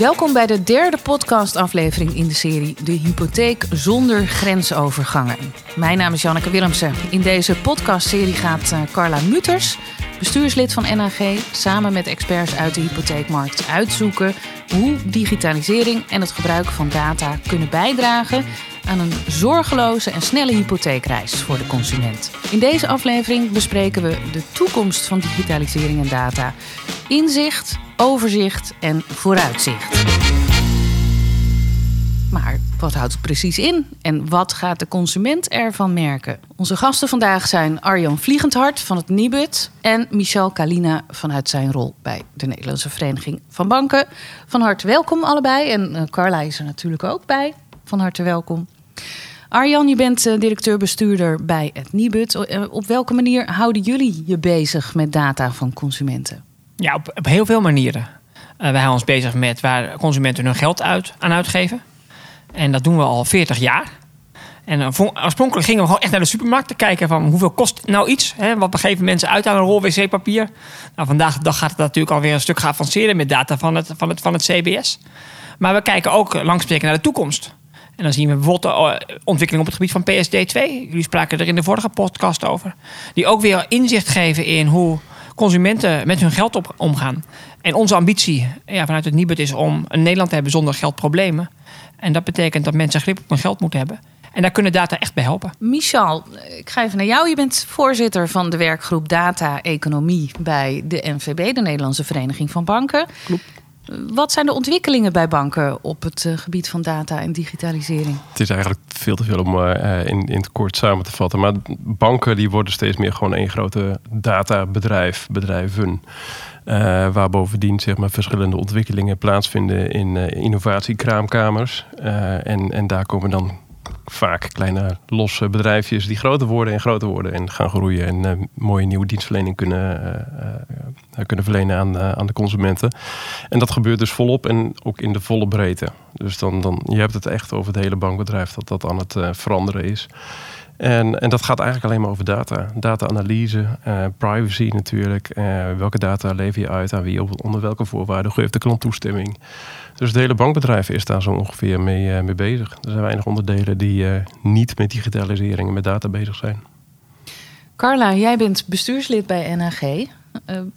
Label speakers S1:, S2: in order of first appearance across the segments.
S1: Welkom bij de derde podcastaflevering in de serie De Hypotheek zonder grensovergangen. Mijn naam is Janneke Willemsen. In deze podcastserie gaat eh, Carla Muters, bestuurslid van NAG, samen met experts uit de hypotheekmarkt uitzoeken hoe digitalisering en het gebruik van data kunnen bijdragen aan een zorgeloze en snelle hypotheekreis voor de consument. In deze aflevering bespreken we de toekomst van digitalisering en data. Inzicht, overzicht en vooruitzicht. Maar wat houdt het precies in en wat gaat de consument ervan merken? Onze gasten vandaag zijn Arjan Vliegendhart van het Nibud en Michel Kalina vanuit zijn rol bij de Nederlandse Vereniging van Banken. Van harte welkom allebei en uh, Carla is er natuurlijk ook bij. Van harte welkom. Arjan, je bent uh, directeur-bestuurder bij het Nibud. Uh, op welke manier houden jullie je bezig met data van consumenten?
S2: Ja, op, heel veel manieren. wij houden ons bezig met waar consumenten hun geld uit, aan uitgeven. En dat doen we al 40 jaar. En oorspronkelijk gingen we gewoon echt naar de supermarkt te kijken van hoeveel kost nou iets. Hè? Wat geven mensen uit aan een rol wc-papier? Nou, vandaag de dag gaat het natuurlijk alweer een stuk geavanceerder met data van het, van het, van het CBS. Maar we kijken ook langspreken naar de toekomst. En dan zien we bijvoorbeeld de ontwikkeling op het gebied van PSD2. Jullie spraken er in de vorige podcast over. Die ook weer inzicht geven in hoe consumenten met hun geld op, omgaan. En onze ambitie ja, vanuit het Nibud is om een Nederland te hebben zonder geldproblemen. En dat betekent dat mensen grip op hun geld moeten hebben. En daar kunnen data echt bij helpen.
S1: Michel, ik ga even naar jou. Je bent voorzitter van de werkgroep Data Economie bij de NVB, de Nederlandse Vereniging van Banken.
S3: Klopt.
S1: Wat zijn de ontwikkelingen bij banken op het eh, gebied van data en digitalisering?
S3: Het is eigenlijk veel te veel om uh, in, in het kort samen te vatten. Maar banken die worden steeds meer gewoon één grote databedrijf, bedrijven. Uh, waar bovendien zeg maar, verschillende ontwikkelingen plaatsvinden in innovatiekraamkamers. En, en daar komen dan vaak kleine losse bedrijfjes die groter worden en groter worden en gaan groeien en mooie nieuwe dienstverlening kunnen, kunnen verlenen aan, aan de consumenten. En dat gebeurt dus volop en ook in de volle breedte. Dus dan, dan, je hebt het echt over het hele bankbedrijf dat dat aan het veranderen is. En, en dat gaat eigenlijk alleen maar over data. Data-analyse, uh, privacy natuurlijk. Uh, welke data lever je uit aan wie, onder welke voorwaarden geeft de klant toestemming. Dus het hele bankbedrijf is daar zo ongeveer mee, uh, mee bezig. Er zijn weinig onderdelen die niet met digitalisering en met data bezig zijn.
S1: Carla, jij bent bestuurslid bij NAG.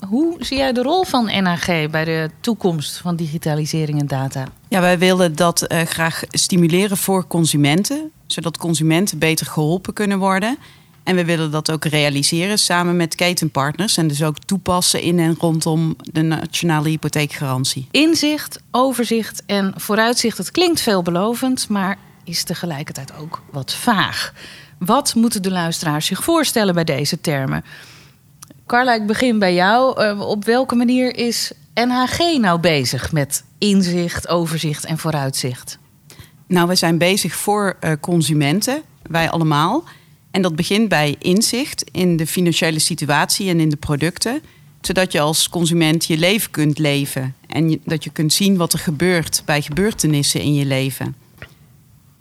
S1: Hoe zie jij de rol van NAG bij de toekomst van digitalisering en data?
S4: Ja, wij willen dat graag stimuleren voor consumenten zodat consumenten beter geholpen kunnen worden. En we willen dat ook realiseren samen met ketenpartners. En dus ook toepassen in en rondom de nationale hypotheekgarantie.
S1: Inzicht, overzicht en vooruitzicht. Het klinkt veelbelovend, maar is tegelijkertijd ook wat vaag. Wat moeten de luisteraars zich voorstellen bij deze termen? Carla, ik begin bij jou. Uh, op welke manier is NHG nou bezig met inzicht, overzicht en vooruitzicht?
S4: Nou, we zijn bezig voor uh, consumenten, wij allemaal. En dat begint bij inzicht in de financiële situatie en in de producten. Zodat je als consument je leven kunt leven. En dat je kunt zien wat er gebeurt bij gebeurtenissen in je leven.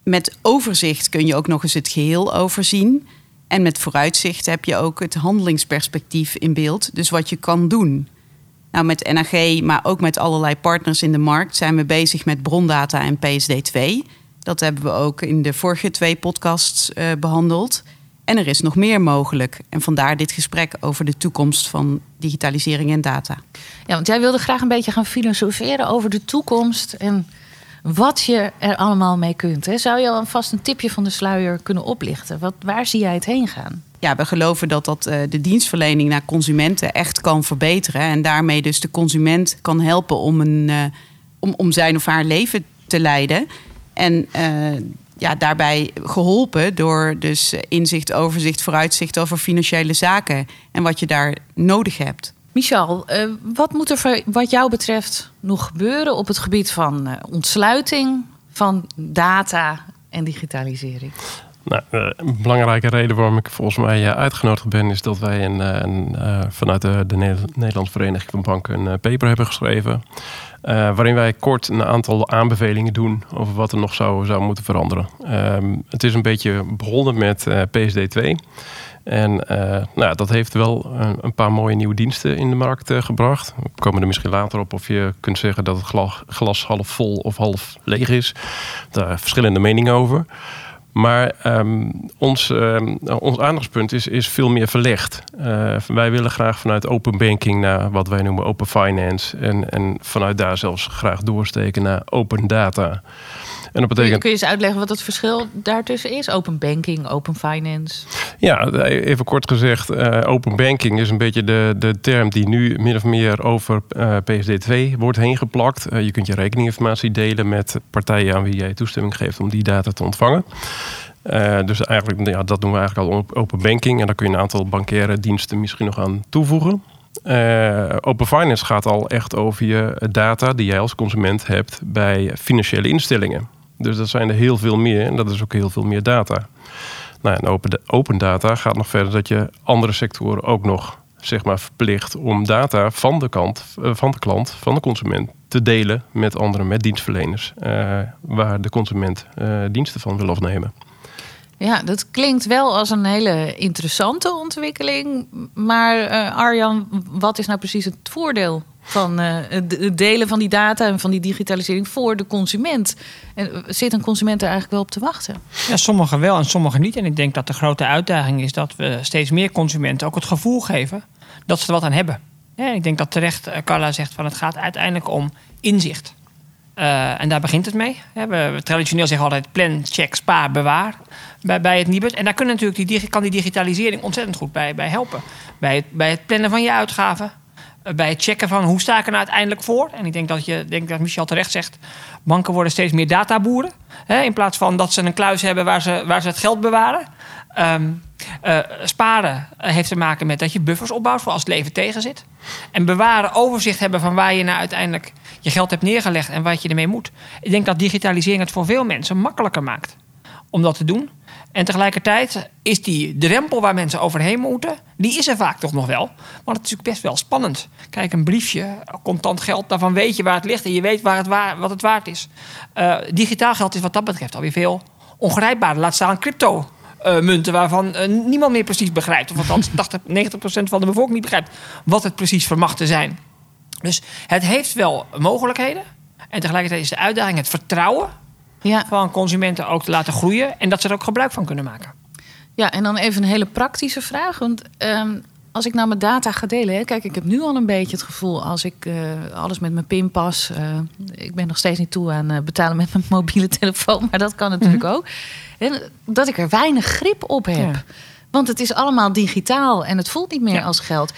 S4: Met overzicht kun je ook nog eens het geheel overzien. En met vooruitzicht heb je ook het handelingsperspectief in beeld. Dus wat je kan doen. Nou, met NAG, maar ook met allerlei partners in de markt zijn we bezig met brondata en PSD2. Dat hebben we ook in de vorige twee podcasts uh, behandeld. En er is nog meer mogelijk. En vandaar dit gesprek over de toekomst van digitalisering en data.
S1: Ja, want jij wilde graag een beetje gaan filosoferen over de toekomst en wat je er allemaal mee kunt. Hè? Zou je alvast een tipje van de sluier kunnen oplichten? Wat, waar zie jij het heen gaan?
S4: Ja, we geloven dat dat uh, de dienstverlening naar consumenten echt kan verbeteren. En daarmee dus de consument kan helpen om, een, uh, om, om zijn of haar leven te leiden. En uh, ja, daarbij geholpen door dus inzicht, overzicht, vooruitzicht over financiële zaken en wat je daar nodig hebt.
S1: Michel, uh, wat moet er wat jou betreft nog gebeuren op het gebied van uh, ontsluiting van data en digitalisering?
S3: Nou, een belangrijke reden waarom ik volgens mij uitgenodigd ben, is dat wij een, een, vanuit de, de Nederlandse Vereniging van Banken een paper hebben geschreven. Waarin wij kort een aantal aanbevelingen doen over wat er nog zou, zou moeten veranderen. Ehm, het is een beetje begonnen met uh, PSD2. En uh, nou, dat heeft wel een, een, paar mooie nieuwe diensten in de markt gebracht. We komen er misschien later op of je kunt zeggen dat het glas, half vol of half leeg is. Daar verschillende meningen over. Maar um, ons, um, ons aandachtspunt is, is veel meer verlegd. Uh, wij willen graag vanuit open banking naar wat wij noemen open finance. En, en vanuit daar zelfs graag doorsteken naar open data.
S1: En dat betekent... Kun je eens uitleggen wat het verschil daartussen is? Open banking, open finance?
S3: Ja, even kort gezegd, uh, open banking is een beetje de, de term die nu min of meer over uh, PSD2 wordt heen geplakt. Uh, je kunt je rekeninginformatie delen met partijen aan wie jij toestemming geeft om die data te ontvangen. dus eigenlijk, ja, dat doen we eigenlijk al op open banking. En daar kun je een aantal bankaire diensten misschien nog aan toevoegen. open finance gaat al echt over je data die jij als consument hebt bij financiële instellingen. Dus dat zijn er heel veel meer en dat is ook heel veel meer data. Nou, en open, data gaat nog verder dat je andere sectoren ook nog zeg maar, verplicht om data van de, kant, eh, van de klant, van de consument, te delen met anderen, met dienstverleners, uh, waar de consument uh, diensten van wil afnemen.
S1: Ja, dat klinkt wel als een hele interessante ontwikkeling. Maar Arjan, wat is nou precies het voordeel van uh, het delen van die data en van die digitalisering voor de consument. En zit een consument er eigenlijk wel op te wachten?
S2: Ja, sommigen wel en sommigen niet. En ik denk dat de grote uitdaging is dat we steeds meer consumenten ook het gevoel geven dat ze er wat aan hebben. Ik denk dat terecht eh, Carla zegt van het gaat uiteindelijk om inzicht. En daar begint het mee. We, we, traditioneel zeggen altijd plan, check, spaar, bewaar bij, bij het Nibud. En daar kunnen natuurlijk die, kan die digitalisering ontzettend goed bij, bij helpen. Bij bij het plannen van je uitgaven, bij het checken van hoe sta ik er nou uiteindelijk voor. En ik denk dat, je, denk dat Michel terecht zegt, banken worden steeds meer databoeren. Hè, in plaats van dat ze een kluis hebben waar ze, waar ze het geld bewaren. Um, uh, sparen heeft te maken met dat je buffers opbouwt voor als het leven tegenzit. En bewaren, overzicht hebben van waar je nou uiteindelijk je geld hebt neergelegd en wat je ermee moet. Ik denk dat digitalisering het voor veel mensen makkelijker maakt om dat te doen. En tegelijkertijd is die drempel waar mensen overheen moeten, die is er vaak toch nog wel. Maar het is natuurlijk best wel spannend. Kijk, een briefje, contant geld, daarvan weet je waar het ligt en je weet waar het waar, wat het waard is. Uh, digitaal geld is wat dat betreft alweer veel ongrijpbaarder. Laat staan crypto. Uh, munten waarvan uh, niemand meer precies begrijpt. Of althans 80, 90% van de bevolking niet begrijpt wat het precies vermag te zijn. Dus het heeft wel mogelijkheden. En tegelijkertijd is de uitdaging het vertrouwen ja. van consumenten ook te laten groeien. En dat ze er ook gebruik van kunnen maken.
S1: Ja, en dan even een hele praktische vraag. Want um, als ik nou mijn data ga delen, hè, kijk, ik heb nu al een beetje het gevoel als ik uh, alles met mijn pinpas. Uh, ik ben nog steeds niet toe aan uh, betalen met mijn mobiele telefoon, maar dat kan natuurlijk mm -hmm. ook. En dat ik er weinig grip op heb. Ja. Want het is allemaal digitaal en het voelt niet meer ja. als geld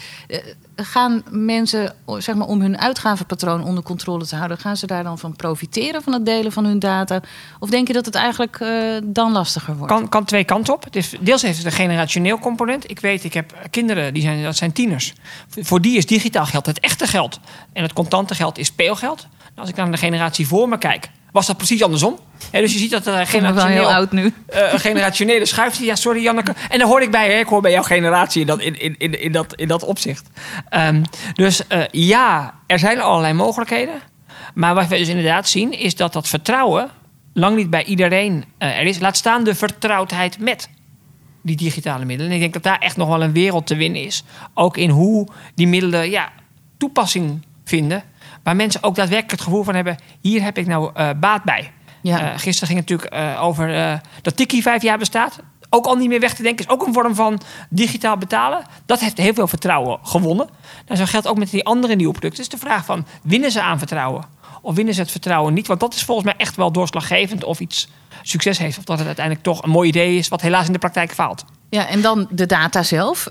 S1: gaan mensen, zeg maar, om hun uitgavenpatroon onder controle te houden, gaan ze daar dan van profiteren van het delen van hun data? Of denk je dat het eigenlijk uh, dan lastiger wordt?
S2: Kan, kan twee kanten op. Deels heeft het een generationeel component. Ik weet, ik heb kinderen, die zijn, dat zijn tieners. Voor die is digitaal geld het echte geld. En het contante geld is speelgeld. Als ik naar de generatie voor me kijk, was dat precies andersom. Dus je ziet dat er generationeel,
S1: heel oud nu.
S2: Uh, een generationele schuift. Ja, sorry Janneke. En daar hoor ik bij. Hè? Ik hoor bij jouw generatie in dat, in, in, in, in dat, in dat opzicht. Um, dus uh, ja, er zijn allerlei mogelijkheden. Maar wat we dus inderdaad zien, is dat dat vertrouwen lang niet bij iedereen er is. Laat staan de vertrouwdheid met die digitale middelen. En ik denk dat daar echt nog wel een wereld te winnen is. Ook in hoe die middelen ja, toepassing vinden Waar mensen ook daadwerkelijk het gevoel van hebben: hier heb ik nou uh, baat bij. Ja. Uh, gisteren ging het natuurlijk uh, over dat Tiki vijf jaar bestaat. Ook al niet meer weg te denken, is ook een vorm van digitaal betalen. Dat heeft heel veel vertrouwen gewonnen. Nou, zo geldt ook met die andere nieuwe producten. Het is de vraag van, winnen ze aan vertrouwen? Of winnen ze het vertrouwen niet? Want dat is volgens mij echt wel doorslaggevend of iets succes heeft. Of dat het uiteindelijk toch een mooi idee is, wat helaas in de praktijk faalt.
S1: Ja, en dan de data zelf.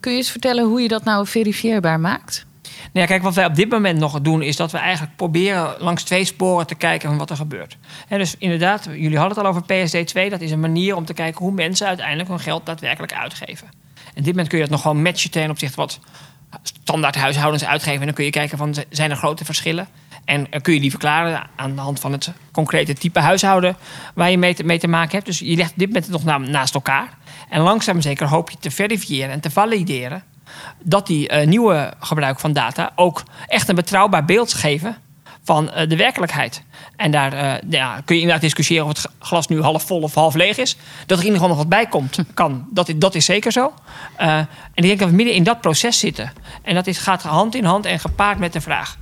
S1: kun je eens vertellen hoe je dat nou verifieerbaar maakt?
S2: Nou ja, kijk, wat wij op dit moment nog doen, is dat we eigenlijk proberen langs twee sporen te kijken van wat er gebeurt. En dus inderdaad, jullie hadden het al over PSD2. Dat is een manier om te kijken hoe mensen uiteindelijk hun geld daadwerkelijk uitgeven. En dit moment kun je dat nog gewoon matchen ten opzichte wat standaard huishoudens uitgeven. En dan kun je kijken van zijn er grote verschillen. En kun je die verklaren aan de hand van het concrete type huishouden waar je mee te, mee te maken hebt. Dus je legt dit moment nog naast elkaar. En langzaam zeker hoop je te verifiëren en te valideren dat die uh, nieuwe gebruik van data ook echt een betrouwbaar beeld geven van eh, de werkelijkheid. En daar eh, ja, kun je inderdaad discussiëren of het glas nu half vol of half leeg is. Dat er in ieder geval nog wat bij komt, kan. Dat, is- dat is zeker zo. Eh, en ik denk dat we midden in dat proces zitten. En dat is, gaat hand in hand en gepaard met de vraag: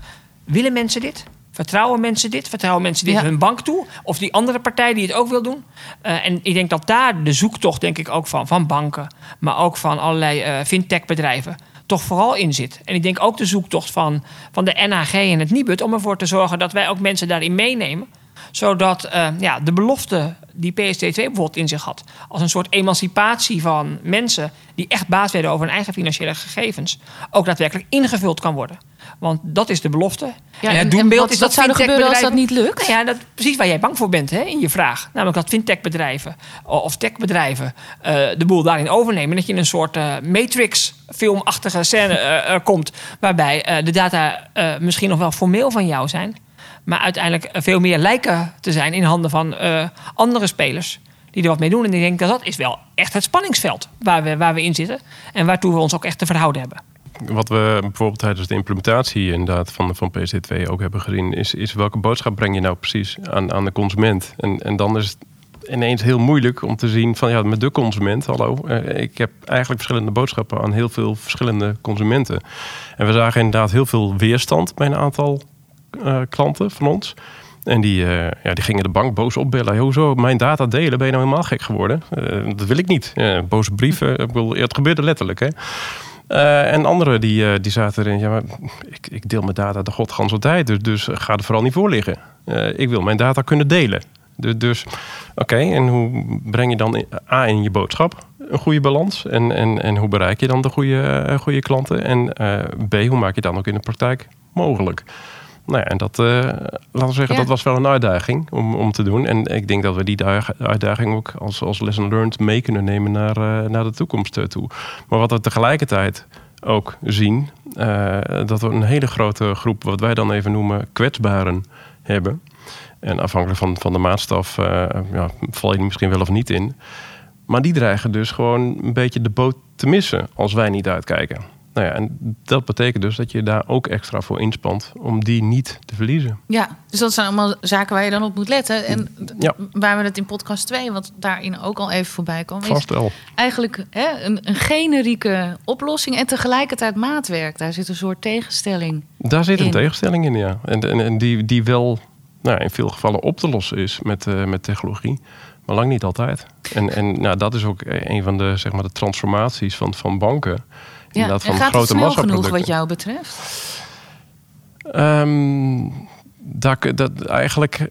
S2: willen mensen dit? Vertrouwen mensen dit? Vertrouwen mensen dit
S1: Ja.
S2: hun bank toe? Of die andere partij die het ook wil doen? Eh, en ik denk dat daar de zoektocht, denk ik ook van, van banken, maar ook van allerlei eh fintech-bedrijven, toch vooral in zit. En ik denk ook de zoektocht van, van de NHG en het Nibud om ervoor te zorgen dat wij ook mensen daarin meenemen zodat eh, ja, de belofte die PSD2 bijvoorbeeld in zich had, als een soort emancipatie van mensen die echt baas werden over hun eigen financiële gegevens, ook daadwerkelijk ingevuld kan worden. Want dat is de belofte.
S1: Ja,
S2: en het
S1: wat-
S2: is dat
S1: zou er gebeuren als dat niet lukt?
S2: Nou ja, dat, precies waar jij bang voor bent hè, in je vraag. Namelijk dat fintechbedrijven of techbedrijven eh, de boel daarin overnemen. En dat je in een soort eh, Matrix-filmachtige scène eh, komt. Waarbij de data misschien nog wel formeel van jou zijn. Maar uiteindelijk eh, veel meer lijken te zijn in handen van eh, andere spelers. Die er wat mee doen. En ik denk dat dat is wel echt het spanningsveld waar we, waar we in zitten. En waartoe we ons ook echt te verhouden hebben.
S3: Wat we bijvoorbeeld tijdens de implementatie inderdaad van, van PSD2 ook hebben gezien, is, is welke boodschap breng je nou precies aan, aan de consument? En, en dan is het ineens heel moeilijk om te zien van ja, met de consument, hallo, eh, ik heb eigenlijk verschillende boodschappen aan heel veel verschillende consumenten. En we zagen inderdaad heel veel weerstand bij een aantal klanten van ons. En die, eh, ja, die gingen de bank boos opbellen. Hoezo mijn data delen? Ben je nou helemaal gek geworden? Eh, dat wil ik niet. Eh, boze brieven. Ik bedoel, het gebeurde letterlijk. Hè? Eh, en anderen die, eh, die zaten erin. Ja, maar ik, ik deel mijn data de godganse tijd. Dus, dus ga er vooral niet voor liggen. Eh, ik wil mijn data kunnen delen. Dus, dus oké, en hoe breng je dan A in je boodschap een goede balans? En, en, en hoe bereik je dan de goede, eh, goede klanten? En eh, B, hoe maak je dan ook in de praktijk mogelijk? Nou ja, en dat, eh, laten we zeggen,
S1: Ja.
S3: dat was wel een uitdaging om, om te doen. En ik denk dat we die uitdaging ook als, als lesson learned mee kunnen nemen naar, eh, naar de toekomst eh, toe. Maar wat we tegelijkertijd ook zien, eh, dat we een hele grote groep, wat wij dan even noemen, kwetsbaren hebben. En afhankelijk van, van de maatstaf ja, val je er misschien wel of niet in. Maar die dreigen dus gewoon een beetje de boot te missen als wij niet uitkijken. Nou ja, en dat betekent dus dat je daar ook extra voor inspant om die niet te verliezen.
S1: Ja, dus dat zijn allemaal zaken waar je dan op moet letten. En
S3: Ja.
S1: waar we het in podcast 2, wat daarin ook al even voorbij kwam, is
S3: Vast wel.
S1: eigenlijk hè, een, een generieke oplossing en tegelijkertijd maatwerk. Daar zit een soort tegenstelling.
S3: Daar zit een
S1: in.
S3: tegenstelling in, ja. En, en, en die, die wel nou, in veel gevallen op te lossen is met, eh, met technologie. Maar lang niet altijd. En, en nou, dat is ook een van de, zeg maar, de transformaties van, van banken.
S1: Ja. En
S3: van
S1: gaat het snel genoeg wat jou betreft?
S3: Ehm, kun- dat eigenlijk. eh,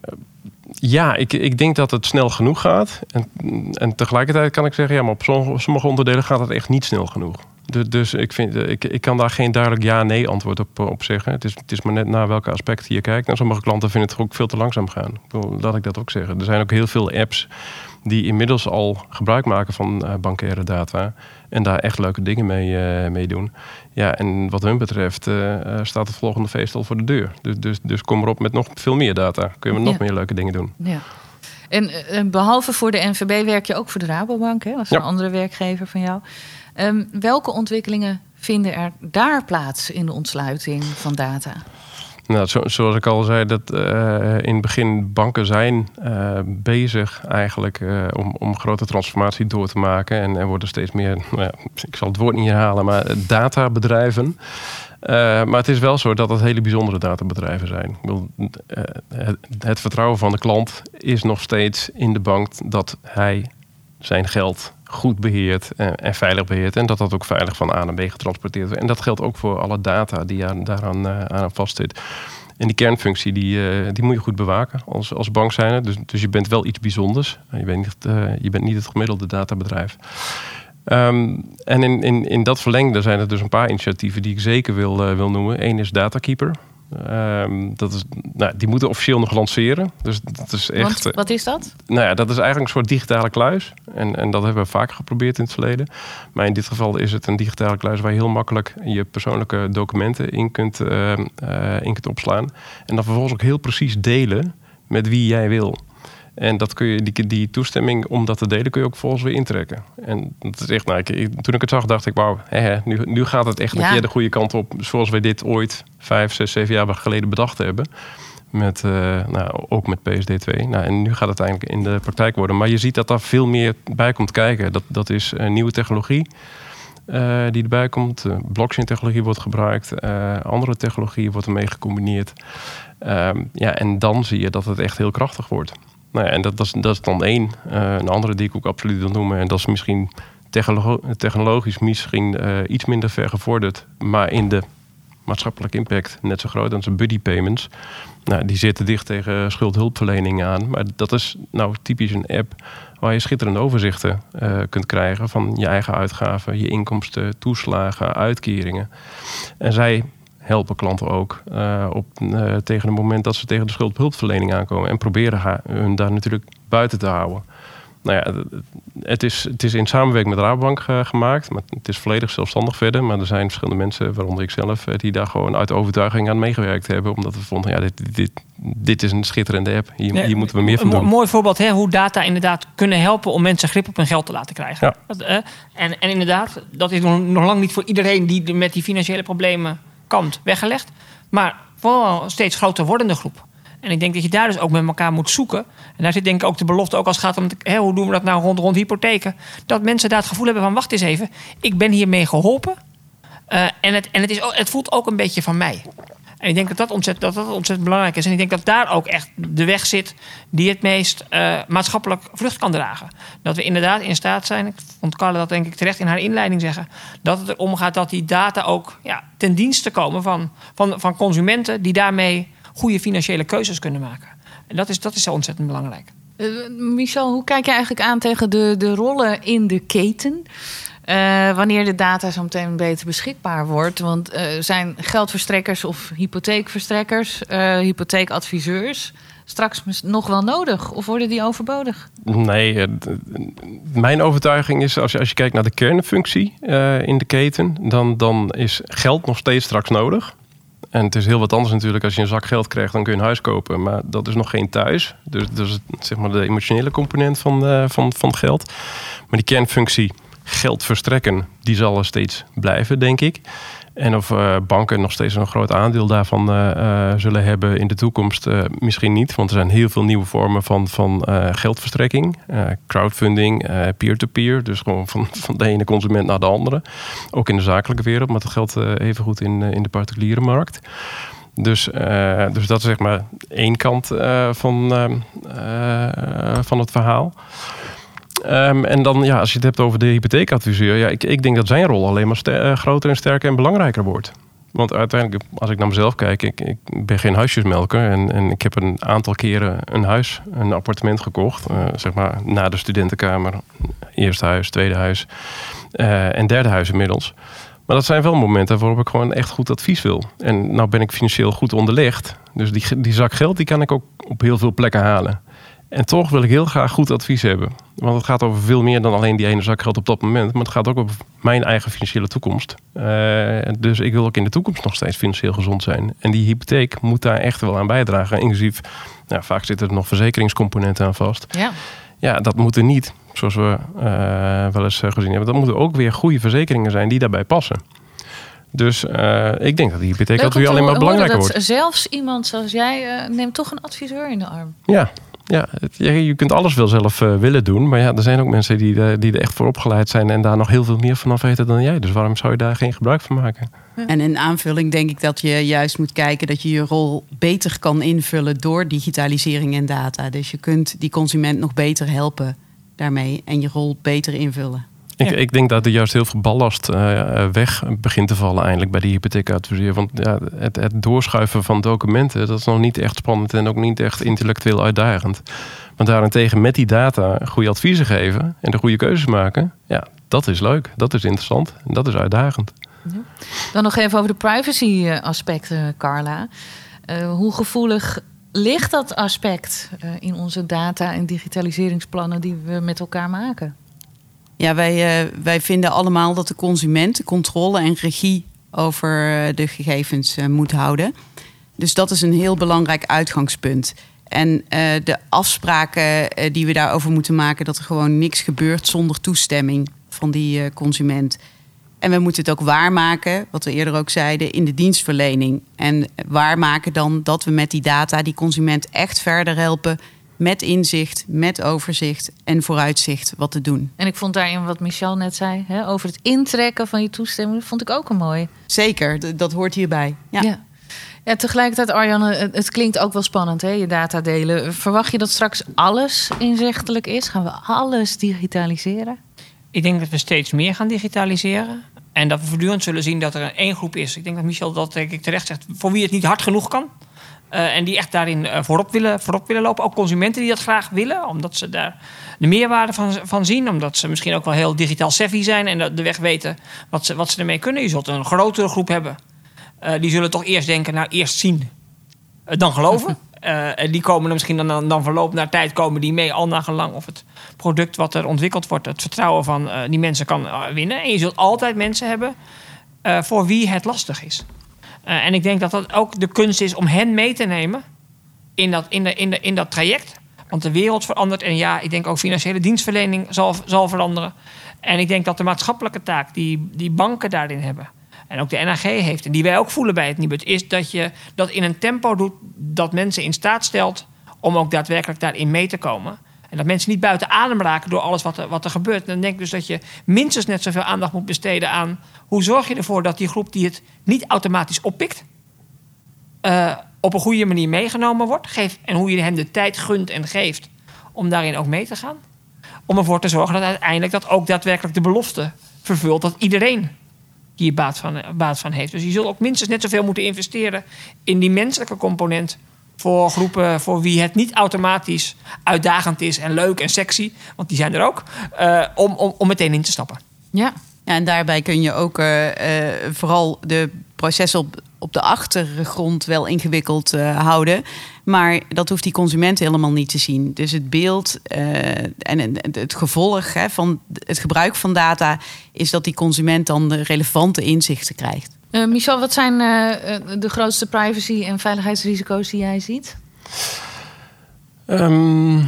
S3: Ja, ik, ik denk dat het snel genoeg gaat. En, en tegelijkertijd kan ik zeggen, ja, maar op sommige, onderdelen gaat het echt niet snel genoeg. Dus, dus ik, vind, eh, ik, ik kan daar geen duidelijk ja-nee antwoord op, op zeggen. Het is, het is maar net naar welke aspecten je kijkt. Nou, sommige klanten vinden het ook veel te langzaam gaan. Ik laat ik dat ook zeggen. Er zijn ook heel veel apps die inmiddels al gebruik maken van eh, bankaire data. En daar echt leuke dingen mee, eh, mee doen. Ja, en wat hun betreft eh, staat het volgende feest al voor de deur. Dus, dus, dus kom erop met nog veel meer data. Kun je met nog meer leuke dingen doen.
S1: Ja. En eh, behalve voor de NVB werk je ook voor de Rabobank, hè? Dat is
S3: Ja.
S1: een andere werkgever van jou. Ehm, welke ontwikkelingen vinden er daar plaats in de ontsluiting van data?
S3: Nou, zo, zoals ik al zei, dat eh, in het begin banken zijn eh, bezig eigenlijk eh, om, om grote transformatie door te maken. En er worden steeds meer, nou ja, ik zal het woord niet herhalen, maar databedrijven. Maar het is wel zo dat het hele bijzondere databedrijven zijn. Het vertrouwen van de klant is nog steeds in de bank dat hij zijn geld goed beheert en, en veilig beheert. En dat dat ook veilig van A naar B getransporteerd wordt. En dat geldt ook voor alle data die aan, daaraan eh, aan vastzit. En die kernfunctie die, eh, die moet je goed bewaken als, als bank zijn. Dus, dus je bent wel iets bijzonders. Je bent niet, eh, je bent niet het gemiddelde databedrijf. Ehm, en in, in, in dat verlengde zijn er dus een paar initiatieven die ik zeker wil, eh, wil noemen. Eén is Datakeeper. Ehm, dat is, nou, die moeten officieel nog lanceren. Dus dat is echt.
S1: Want
S3: eh,
S1: wat is dat?
S3: nou ja, dat is eigenlijk een soort digitale kluis. En, en dat hebben we vaker geprobeerd in het verleden. Maar in dit geval is het een digitale kluis waar je heel makkelijk je persoonlijke documenten in kunt, eh, eh, in kunt opslaan. En dan vervolgens ook heel precies delen met wie jij wil. En dat kun je, die, die toestemming om dat te delen kun je ook volgens weer intrekken. En dat is echt, nou, ik, toen ik het zag, dacht ik, wauw, nu, nu gaat het echt
S1: Ja.
S3: een keer de goede kant op. Zoals wij dit ooit vijf, zes, zeven jaar geleden bedacht hebben. Met, uh, nou, ook met PSD2. Nou, en nu gaat het eigenlijk in de praktijk worden. Maar je ziet dat daar veel meer bij komt kijken. Dat, dat is uh, nieuwe technologie uh, die erbij komt. Blockchain-technologie wordt gebruikt. andere technologie wordt ermee gecombineerd. Ehm, ja, en dan zie je dat het echt heel krachtig wordt. Nou ja, en dat, is, dat dan één. een andere die ik ook absoluut wil noemen. En dat is misschien technologisch misschien iets minder ver gevorderd. Maar in de maatschappelijke impact net zo groot. Dan zijn buddy payments. Nou, die zitten dicht tegen schuldhulpverlening aan. Maar dat is nou typisch een app waar je schitterende overzichten uh, kunt krijgen van je eigen uitgaven, je inkomsten, toeslagen, uitkeringen. En zij helpen klanten ook uh, op, uh, tegen het moment dat ze tegen de schuldhulpverlening aankomen. En proberen hun daar natuurlijk buiten te houden nou ja, het is, het is in samenwerking met Rabobank uh, gemaakt. Maar het is volledig zelfstandig verder. Maar er zijn verschillende mensen, waaronder ik zelf, die daar gewoon uit overtuiging aan meegewerkt hebben. Omdat we vonden, ja, dit, dit, dit is een schitterende app. Hier, hier moeten we meer van doen.
S2: Een mooi voorbeeld, hè, hoe data inderdaad kunnen helpen om mensen grip op hun geld te laten krijgen. Ja. Dat, uh, en, en inderdaad, dat is nog, nog lang niet voor iedereen die met die financiële problemen kampt weggelegd. Maar vooral een steeds groter wordende groep. En ik denk dat je daar dus ook met elkaar moet zoeken. En daar zit denk ik ook de belofte, ook als het gaat om hè, hoe doen we dat nou rond, rond hypotheken. Dat mensen daar het gevoel hebben van wacht eens even, ik ben hiermee geholpen. Uh, en het, en het, is, het voelt ook een beetje van mij. En ik denk dat dat ontzettend, dat ontzettend belangrijk is. En ik denk dat daar ook echt de weg zit die het meest uh, maatschappelijk vlucht kan dragen. Dat we inderdaad in staat zijn, ik vond Carla dat denk ik terecht in haar inleiding zeggen, dat het erom gaat dat die data ook ja, ten dienste komen van, van, van consumenten die daarmee goede financiële keuzes kunnen maken. En dat is, dat is zo ontzettend belangrijk.
S1: Uh, Michel, hoe kijk je eigenlijk aan tegen de, de rollen in de keten? Uh, wanneer de data zo meteen beter beschikbaar wordt. Want uh, zijn geldverstrekkers of hypotheekverstrekkers, hypotheekadviseurs straks nog wel nodig? Of worden die overbodig?
S3: Nee, mijn overtuiging is als je, als je kijkt naar de kernfunctie in de keten, dan, dan is geld nog steeds straks nodig. En het is heel wat anders natuurlijk als je een zak geld krijgt, dan kun je een huis kopen. Maar dat is nog geen thuis. Dus, dus zeg maar de emotionele component van, van, van geld. Maar die kernfunctie geld verstrekken, die zal er steeds blijven, denk ik. En of uh, banken nog steeds een groot aandeel daarvan uh, uh, zullen hebben in de toekomst, misschien niet. Want er zijn heel veel nieuwe vormen van, van geldverstrekking. crowdfunding, peer-to-peer. dus gewoon van, van de ene consument naar de andere. Ook in de zakelijke wereld, maar dat geldt even goed in, in de particuliere markt. Dus, dus dat is zeg maar één kant van, van het verhaal. Um, en dan, ja, als je het hebt over de hypotheekadviseur, ja, ik, ik denk dat zijn rol alleen maar uh, groter en sterker en belangrijker wordt. Want uiteindelijk, als ik naar mezelf kijk, ik, ik ben geen huisjesmelker. En, en ik heb een aantal keren een huis, een appartement gekocht. Uh, zeg maar na de studentenkamer. Eerste huis, tweede huis uh, en derde huis inmiddels. Maar dat zijn wel momenten waarop ik gewoon echt goed advies wil. En nou ben ik financieel goed onderlegd. Dus die, die zak geld die kan ik ook op heel veel plekken halen. En toch wil ik heel graag goed advies hebben. Want het gaat over veel meer dan alleen die ene zak geld op dat moment. Maar het gaat ook over mijn eigen financiële toekomst. Uh, dus ik wil ook in de toekomst nog steeds financieel gezond zijn. En die hypotheek moet daar echt wel aan bijdragen. Inclusief, nou, vaak zitten er nog verzekeringscomponenten aan vast.
S1: Ja,
S3: ja dat moeten niet, zoals we uh, wel eens eh, gezien hebben. Dat moeten ook weer goede verzekeringen zijn die daarbij passen. Dus uh, ik denk dat die hypotheek altijd alleen maar belangrijker wordt.
S1: Zelfs iemand zoals jij neemt toch een adviseur in de arm.
S3: Ja, ja, je kunt alles wel zelf uh, willen doen. Maar ja, er zijn ook mensen die, uh, die er echt voor opgeleid zijn en daar nog heel veel meer vanaf weten dan jij. Dus waarom zou je daar geen gebruik van maken?
S4: En in aanvulling denk ik dat je juist moet kijken dat je je rol beter kan invullen door digitalisering en data. Dus je kunt die consument nog beter helpen daarmee en je rol beter invullen.
S3: Ik, ik, denk dat er juist heel veel ballast uh, weg begint te vallen eindelijk bij die hypotheekadviseur. Want ja, het, het, doorschuiven van documenten, dat is nog niet echt spannend en ook niet echt intellectueel uitdagend. Maar daarentegen met die data goede adviezen geven en de goede keuzes maken, ja, dat is leuk, dat is interessant en dat is uitdagend.
S1: Dan nog even over de privacy aspecten, Carla. Uh, hoe gevoelig ligt dat aspect in onze data- en digitaliseringsplannen die we met elkaar maken?
S4: Ja, wij, uh, wij vinden allemaal dat de consument controle en regie over uh, de gegevens uh, moet houden. Dus dat is een heel belangrijk uitgangspunt. En de afspraken die we daarover moeten maken, dat er gewoon niks gebeurt zonder toestemming van die consument. En we moeten het ook waarmaken, wat we eerder ook zeiden, in de dienstverlening. En waarmaken dan dat we met die data die consument echt verder helpen met inzicht, met overzicht en vooruitzicht wat te doen.
S1: En ik vond daarin wat Michel net zei, hè, over het intrekken van je toestemming, vond ik ook een mooi.
S4: Zeker, dat hoort hierbij. Ja.
S1: Ja. ja. tegelijkertijd, Arjanne, het, het klinkt ook wel spannend, hè, je data delen. Verwacht je dat straks alles inzichtelijk is? Gaan we alles digitaliseren?
S2: Ik denk dat we steeds meer gaan digitaliseren. En dat we voortdurend zullen zien dat er één groep is. Ik denk dat Michel dat denk ik terecht zegt. Voor wie het niet hard genoeg kan. Eh, en die echt daarin eh, voorop, willen, voorop willen lopen. Ook consumenten die dat graag willen. Omdat ze daar de meerwaarde van, van zien. Omdat ze misschien ook wel heel digitaal savvy zijn. En de- de weg weten wat ze, wat ze ermee kunnen. Je zult een grotere groep hebben. Eh, die zullen toch eerst denken, nou eerst zien. dan geloven. En die komen er misschien dan, dan, dan verloop naar tijd komen die mee al naar gelang of het product wat er ontwikkeld wordt, het vertrouwen van die mensen kan winnen. En je zult altijd mensen hebben voor wie het lastig is. Eh, en ik denk dat dat ook de kunst is om hen mee te nemen in dat, in de, in de, in dat traject. Want de wereld verandert en ja, ik denk ook financiële dienstverlening zal, zal veranderen. En ik denk dat de maatschappelijke taak die, die banken daarin hebben. En ook de NAG heeft, en die wij ook voelen bij het Nibud, is dat je dat in een tempo doet dat mensen in staat stelt om ook daadwerkelijk daarin mee te komen. En dat mensen niet buiten adem raken door alles wat er, wat er gebeurt. En dan denk ik dus dat je minstens net zoveel aandacht moet besteden aan hoe zorg je ervoor dat die groep die het niet automatisch oppikt, eh, op een goede manier meegenomen wordt. En hoe je hen de tijd gunt en geeft om daarin ook mee te gaan. Om ervoor te zorgen dat uiteindelijk dat ook daadwerkelijk de belofte vervult dat iedereen hier baat van, baat van heeft. Dus je zult ook minstens net zoveel moeten investeren in die menselijke component. Voor groepen voor wie het niet automatisch uitdagend is en leuk en sexy, want die zijn er ook, eh, om, om, om meteen in te stappen.
S1: Ja.
S4: En daarbij kun je ook eh, eh, vooral de processen op, op de achtergrond wel ingewikkeld houden. Maar dat hoeft die consument helemaal niet te zien. Dus het beeld en, en het gevolg hè, van het gebruik van data is dat die consument dan de relevante inzichten krijgt.
S1: Eh, Michel, wat zijn eh, eh, de grootste privacy- en veiligheidsrisico's die jij ziet?
S3: Ehm,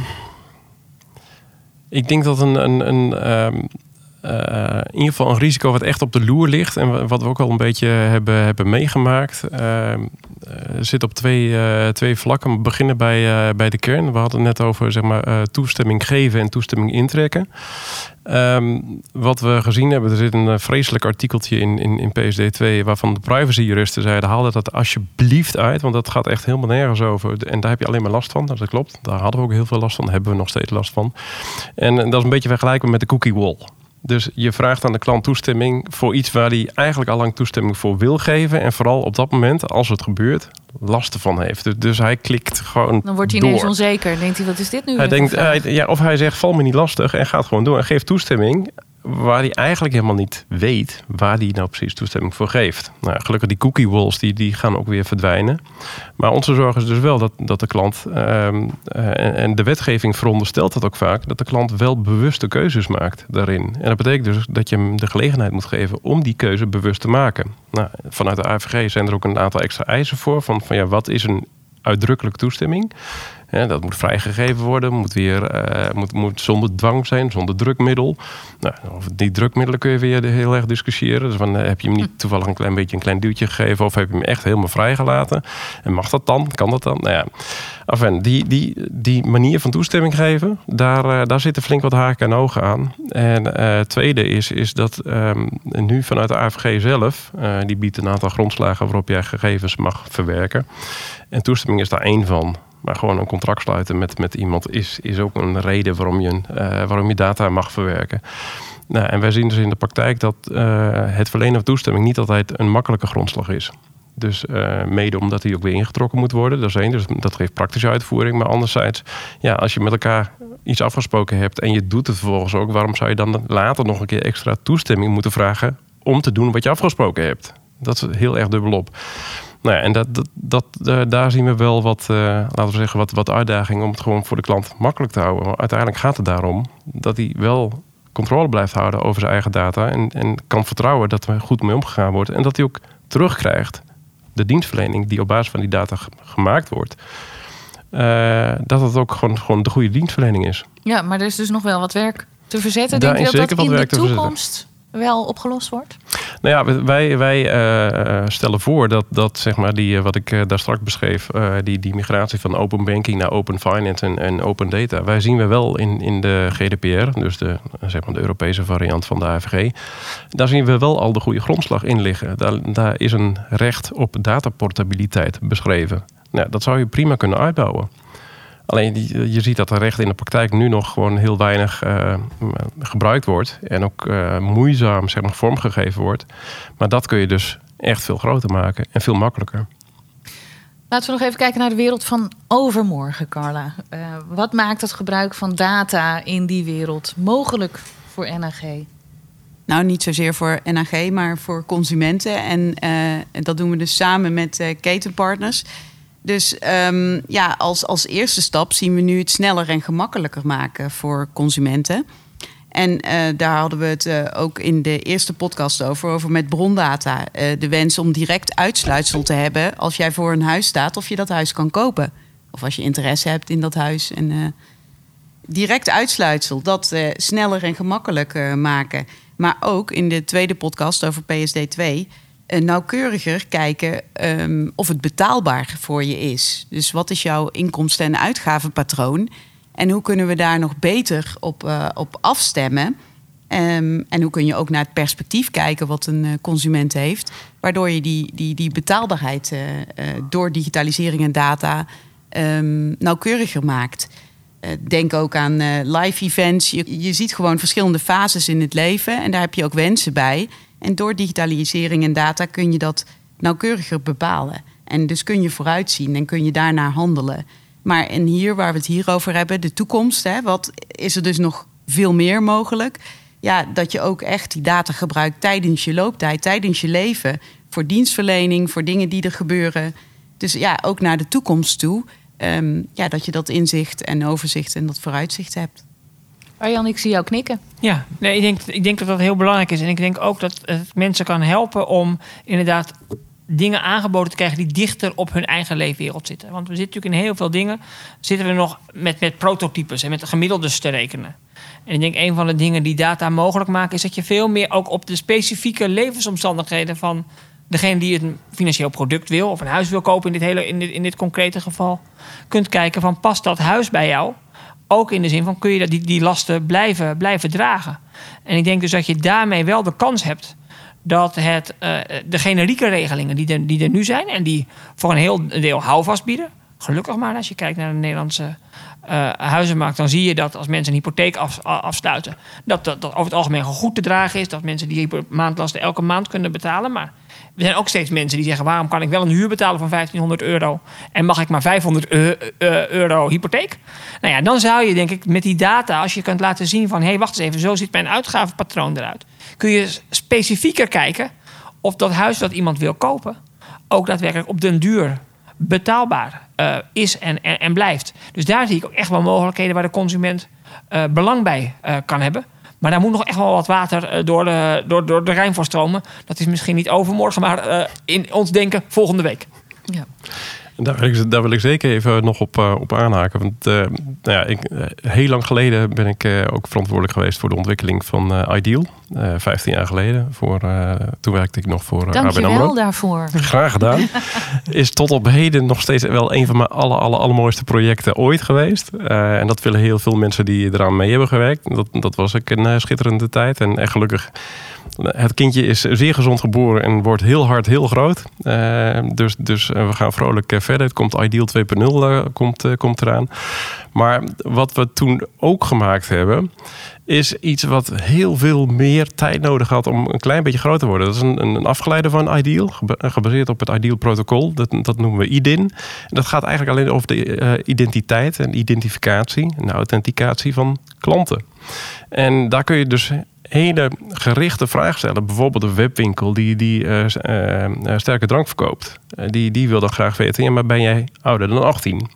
S3: ik denk dat een, een, een ehm, eh, in ieder geval een risico wat echt op de loer ligt en wa- wat we ook al een beetje hebben, hebben meegemaakt, eh, zit op twee, eh, twee vlakken. We beginnen bij, bij de kern. We hadden het net over zeg maar, toestemming geven en toestemming intrekken. Ehm, wat we gezien hebben, er zit een vreselijk artikeltje in, in, in PSD2 waarvan de privacyjuristen zeiden: haal dat alsjeblieft uit, want dat gaat echt helemaal nergens over. En daar heb je alleen maar last van. Dat klopt. Daar hadden we ook heel veel last van, hebben we nog steeds last van. En, eh, dat is een beetje vergelijkbaar met de cookie wall. Dus je vraagt aan de klant toestemming voor iets waar hij eigenlijk al lang toestemming voor wil geven. En vooral op dat moment, als het gebeurt, last ervan heeft. Dus, dus hij klikt gewoon.
S1: Dan wordt hij
S3: door.
S1: ineens onzeker. Denkt hij, wat is dit nu?
S3: Hij denkt, hij- ja, of hij zegt, val me niet lastig en gaat gewoon door en geeft toestemming. Waar hij eigenlijk helemaal niet weet waar hij nou precies toestemming voor geeft. Nou, gelukkig die cookie walls die, die gaan ook weer verdwijnen. Maar onze zorg is dus wel dat, dat de klant, ehm, eh, en, en de wetgeving veronderstelt dat ook vaak, dat de klant wel bewuste keuzes maakt daarin. En dat betekent dus dat je hem de gelegenheid moet geven om die keuze bewust te maken. Nou, vanuit de AVG zijn er ook een aantal extra eisen voor. Van, van ja, wat is een uitdrukkelijk toestemming? Ja, dat moet vrijgegeven worden, moet, weer, eh, moet, moet zonder dwang zijn, zonder drukmiddel. Nou, over die drukmiddelen kun je weer heel erg discussiëren. Dus van, eh, heb je hem niet toevallig een klein beetje een klein duwtje gegeven of heb je hem echt helemaal vrijgelaten? En mag dat dan? Kan dat dan? Nou ja, enfin, die, die, die manier van toestemming geven, daar, eh, daar zitten flink wat haken en ogen aan. En het tweede is, is dat ehm, nu vanuit de AVG zelf, die biedt een aantal grondslagen waarop jij gegevens mag verwerken. En toestemming is daar één van. Maar gewoon een contract sluiten met, met iemand is, is ook een reden waarom je, eh, waarom je data mag verwerken. Nou, en wij zien dus in de praktijk dat eh, het verlenen van toestemming niet altijd een makkelijke grondslag is. Dus eh, mede omdat die ook weer ingetrokken moet worden. Dat is één, dus dat geeft praktische uitvoering. Maar anderzijds, ja, als je met elkaar iets afgesproken hebt en je doet het vervolgens ook, waarom zou je dan later nog een keer extra toestemming moeten vragen om te doen wat je afgesproken hebt? Dat is heel erg dubbelop. Nou ja, en dat, dat, dat, eh, daar zien we wel wat, eh, laten we zeggen, wat, wat uitdaging om het gewoon voor de klant makkelijk te houden. Maar uiteindelijk gaat het daarom dat hij wel controle blijft houden over zijn eigen data. En, en kan vertrouwen dat er goed mee omgegaan wordt. En dat hij ook terugkrijgt de dienstverlening die op basis van die data ge- gemaakt wordt. eh, dat het ook gewoon, gewoon de goede dienstverlening is.
S1: Ja, maar er is dus nog wel wat werk te verzetten.
S3: Daar
S1: Denk je dat dat in de toekomst wel opgelost wordt?
S3: Nou ja, wij, wij uh, stellen voor dat, dat zeg maar die, wat ik daar straks beschreef, die, die migratie van open banking naar open finance en, en open data, wij zien we wel in, in de GDPR, dus de, zeg maar de Europese variant van de AVG. Daar zien we wel al de goede grondslag in liggen. Daar, daar is een recht op dataportabiliteit beschreven. Nou, dat zou je prima kunnen uitbouwen. Alleen je ziet dat de recht in de praktijk nu nog gewoon heel weinig uh, gebruikt wordt. En ook uh, moeizaam zeg maar, vormgegeven wordt. Maar dat kun je dus echt veel groter maken en veel makkelijker.
S1: Laten we nog even kijken naar de wereld van overmorgen, Carla. Uh, wat maakt het gebruik van data in die wereld mogelijk voor NAG?
S4: Nou, niet zozeer voor NAG, maar voor consumenten. En dat doen we dus samen met ketenpartners. Dus um, ja, als, als eerste stap zien we nu het sneller en gemakkelijker maken voor consumenten. En uh, daar hadden we het uh, ook in de eerste podcast over, over met brondata. Uh, de wens om direct uitsluitsel te hebben als jij voor een huis staat of je dat huis kan kopen. Of als je interesse hebt in dat huis. En direct uitsluitsel, dat sneller en gemakkelijker maken. Maar ook in de tweede podcast over PSD 2 uh, nauwkeuriger kijken um, of het betaalbaar voor je is. Dus wat is jouw inkomsten- en uitgavenpatroon? En hoe kunnen we daar nog beter op, uh, op afstemmen? Um, en hoe kun je ook naar het perspectief kijken wat een uh, consument heeft, waardoor je die, die, die betaalbaarheid uh, door digitalisering en data um, nauwkeuriger maakt. denk ook aan live events. Je, je ziet gewoon verschillende fases in het leven en daar heb je ook wensen bij. En door digitalisering en data kun je dat nauwkeuriger bepalen. En dus kun je vooruitzien en kun je daarnaar handelen. Maar en hier waar we het hier over hebben, de toekomst, hè, wat is er dus nog veel meer mogelijk? Ja, dat je ook echt die data gebruikt tijdens je looptijd, tijdens je leven. Voor dienstverlening, voor dingen die er gebeuren. Dus ja, ook naar de toekomst toe. Um, ja, dat je dat inzicht en overzicht en dat vooruitzicht hebt.
S1: Arjan, ik zie jou knikken.
S2: Ja, nee, ik, denk, ik denk dat dat heel belangrijk is. En ik denk ook dat het mensen kan helpen om inderdaad dingen aangeboden te krijgen die dichter op hun eigen leefwereld zitten. Want we zitten natuurlijk in heel veel dingen, zitten we nog met, met prototypes en met gemiddeldes te rekenen. En ik denk een van de dingen die data mogelijk maken, is dat je veel meer ook op de specifieke levensomstandigheden van degene die een financieel product wil of een huis wil kopen in dit, hele, in dit, in dit concrete geval, kunt kijken van past dat huis bij jou? Ook in de zin van kun je die, die lasten blijven, blijven dragen. En ik denk dus dat je daarmee wel de kans hebt dat het, uh, de generieke regelingen die er, die er nu zijn en die voor een heel deel houvast bieden. Gelukkig maar, als je kijkt naar de Nederlandse uh, huizenmarkt, dan zie je dat als mensen een hypotheek af, afsluiten, dat, dat, dat over het algemeen goed te dragen is. Dat mensen die maandlasten elke maand kunnen betalen. Maar er zijn ook steeds mensen die zeggen: waarom kan ik wel een huur betalen van 1500 euro en mag ik maar 500 euro hypotheek? Nou ja, dan zou je denk ik met die data, als je kunt laten zien van hé, hey, wacht eens even, zo ziet mijn uitgavenpatroon eruit. Kun je specifieker kijken of dat huis dat iemand wil kopen ook daadwerkelijk op den duur betaalbaar uh, is en, en, blijft. Dus daar zie ik ook echt wel mogelijkheden waar de consument belang bij kan hebben. Maar daar moet nog echt wel wat water door de, door, door de Rijn voor stromen. Dat is misschien niet overmorgen, maar in ons denken volgende week.
S3: Ja. Daar wil, ik, daar wil ik zeker even nog op, uh, op aanhaken. Want uh, nou ja, ik, uh, heel lang geleden ben ik ook verantwoordelijk geweest voor de ontwikkeling van Ideal. 15 jaar geleden. Voor, toen werkte ik nog voor
S1: Dank je wel daarvoor.
S3: Graag gedaan. Is tot op heden nog steeds wel een van mijn alle, alle, allermooiste projecten ooit geweest. en dat willen heel veel mensen die eraan mee hebben gewerkt. Dat, dat was ik een schitterende tijd. En echt gelukkig het kindje is zeer gezond geboren en wordt heel hard heel groot. Uh, dus dus uh, we gaan vrolijk uh, verder. Het komt Ideal 2.0 komt, komt eraan. Maar wat we toen ook gemaakt hebben, is iets wat heel veel meer tijd nodig had om een klein beetje groter te worden. Dat is een, een afgeleide van Ideal, gebaseerd op het Ideal protocol. Dat, dat noemen we IDIN. En dat gaat eigenlijk alleen over de identiteit en identificatie en authenticatie van klanten. En daar kun je dus hele gerichte vraag stellen. Bijvoorbeeld een webwinkel die, die uh, uh, sterke drank verkoopt. die, die wil dan graag weten, ja, maar ben jij ouder dan 18?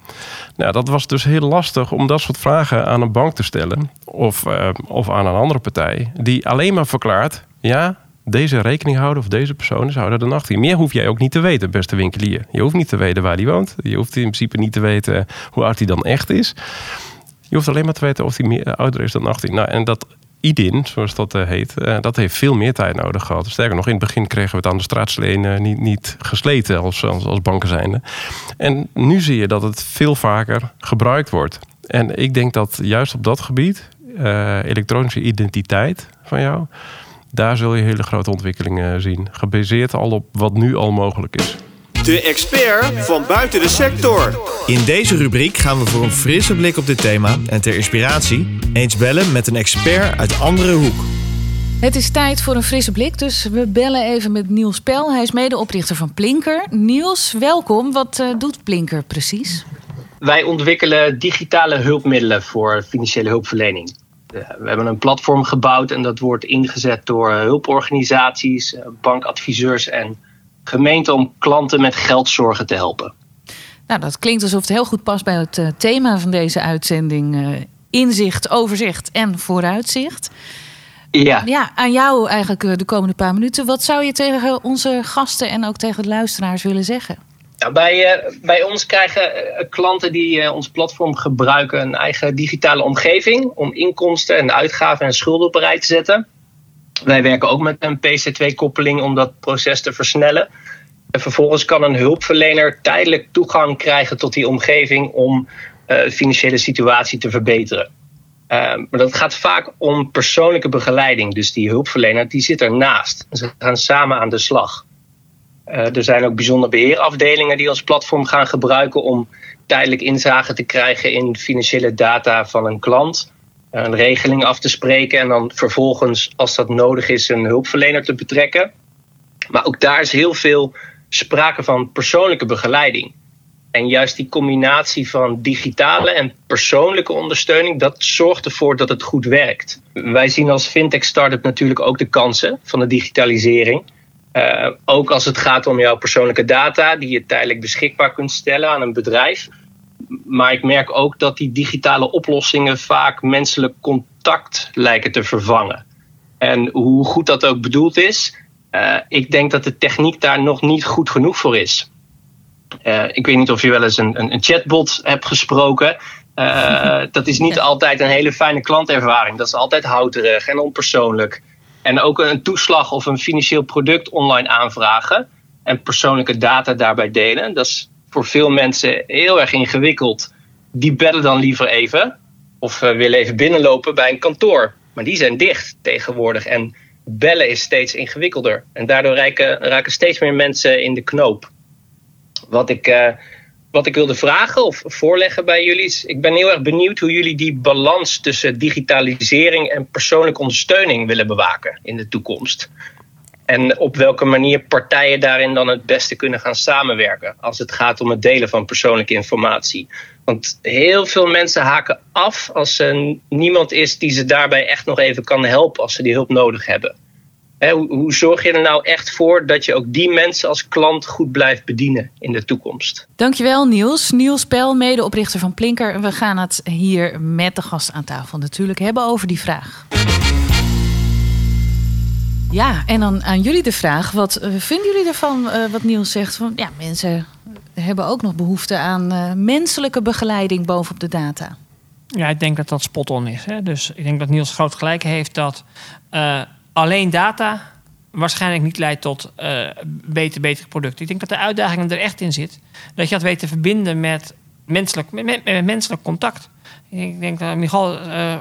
S3: Nou, dat was dus heel lastig om dat soort vragen aan een bank te stellen. Of, of aan een andere partij. Die alleen maar verklaart, ja, deze rekeninghouder of deze persoon is ouder dan 18. Meer hoef jij ook niet te weten, beste winkelier. Je hoeft niet te weten waar die woont. Je hoeft in principe niet te weten hoe oud hij dan echt is. Je hoeft alleen maar te weten of hij ouder is dan 18. Nou, en dat IDIN, zoals dat uh, heet, uh, dat heeft veel meer tijd nodig gehad. Sterker nog, in het begin kregen we het aan de straatsleen uh, niet, niet gesleten als, als, als banken zijnde. En nu zie je dat het veel vaker gebruikt wordt. En ik denk dat juist op dat gebied, elektronische identiteit van jou, daar zul je hele grote ontwikkelingen zien. Gebaseerd al op wat nu al mogelijk is.
S5: De expert van buiten de sector. In deze rubriek gaan we voor een frisse blik op dit thema en ter inspiratie eens bellen met een expert uit andere hoek.
S1: Het is tijd voor een frisse blik, dus we bellen even met Niels Pel. Hij is medeoprichter van Plinker. Niels, welkom. Wat uh, doet Plinker precies?
S6: Wij ontwikkelen digitale hulpmiddelen voor financiële hulpverlening. Uh, we hebben een platform gebouwd en dat wordt ingezet door uh, hulporganisaties, bankadviseurs en gemeente om klanten met geldzorgen te helpen.
S1: Nou, dat klinkt alsof het heel goed past bij het uh, thema van deze uitzending: uh, inzicht, overzicht en vooruitzicht.
S6: Ja.
S1: ja, aan jou eigenlijk uh, de komende paar minuten. Wat zou je tegen onze gasten en ook tegen de luisteraars willen zeggen?
S6: Ja, bij, bij ons krijgen klanten die ons platform gebruiken een eigen digitale omgeving om inkomsten en uitgaven en schulden op rij te zetten. Wij werken ook met een PC2-koppeling om dat proces te versnellen. En vervolgens kan een hulpverlener tijdelijk toegang krijgen tot die omgeving om de financiële situatie te verbeteren. Uh, maar dat gaat vaak om persoonlijke begeleiding. Dus die hulpverlener die zit ernaast. Ze gaan samen aan de slag. Uh, er zijn ook bijzondere beheerafdelingen die ons platform gaan gebruiken om tijdelijk inzage te krijgen in financiële data van een klant een regeling af te spreken en dan vervolgens, als dat nodig is, een hulpverlener te betrekken. Maar ook daar is heel veel sprake van persoonlijke begeleiding. En juist die combinatie van digitale en persoonlijke ondersteuning, dat zorgt ervoor dat het goed werkt. Wij zien als fintech startup natuurlijk ook de kansen van de digitalisering. Uh, ook als het gaat om jouw persoonlijke data, die je tijdelijk beschikbaar kunt stellen aan een bedrijf maar ik merk ook dat die digitale oplossingen vaak menselijk contact lijken te vervangen. En hoe goed dat ook bedoeld is, uh, ik denk dat de techniek daar nog niet goed genoeg voor is. Uh, ik weet niet of je wel eens een, een, een chatbot hebt gesproken. Uh, dat is niet altijd een hele fijne klantervaring. Dat is altijd houterig en onpersoonlijk. En ook een toeslag of een financieel product online aanvragen en persoonlijke data daarbij delen. Dat is voor veel mensen heel erg ingewikkeld. Die bellen dan liever even of uh, willen even binnenlopen bij een kantoor. Maar die zijn dicht tegenwoordig en bellen is steeds ingewikkelder. En daardoor raken, raken steeds meer mensen in de knoop. Wat ik, uh, wat ik wilde vragen of voorleggen bij jullie is... ik ben heel erg benieuwd hoe jullie die balans tussen digitalisering... en persoonlijke ondersteuning willen bewaken in de toekomst. En op welke manier partijen daarin dan het beste kunnen gaan samenwerken als het gaat om het delen van persoonlijke informatie. Want heel veel mensen haken af als er niemand is die ze daarbij echt nog even kan helpen als ze die hulp nodig hebben. hoe, hoe, zorg je er nou echt voor dat je ook die mensen als klant goed blijft bedienen in de toekomst?
S1: Dankjewel Niels. Niels Pel, medeoprichter van Plinker. We gaan het hier met de gast aan tafel natuurlijk hebben over die vraag. Ja, en dan aan jullie de vraag: wat uh, vinden jullie ervan, uh, wat Niels zegt? Van, ja, mensen hebben ook nog behoefte aan uh, menselijke begeleiding bovenop de data.
S2: Ja, ik denk dat dat spot on is. Hè? Dus ik denk dat Niels groot gelijk heeft dat alleen data waarschijnlijk niet leidt tot beter, betere producten. Ik denk dat de uitdaging er echt in zit. Dat je dat weet te verbinden met menselijk, met, met menselijk contact. Ik denk dat Michal uh,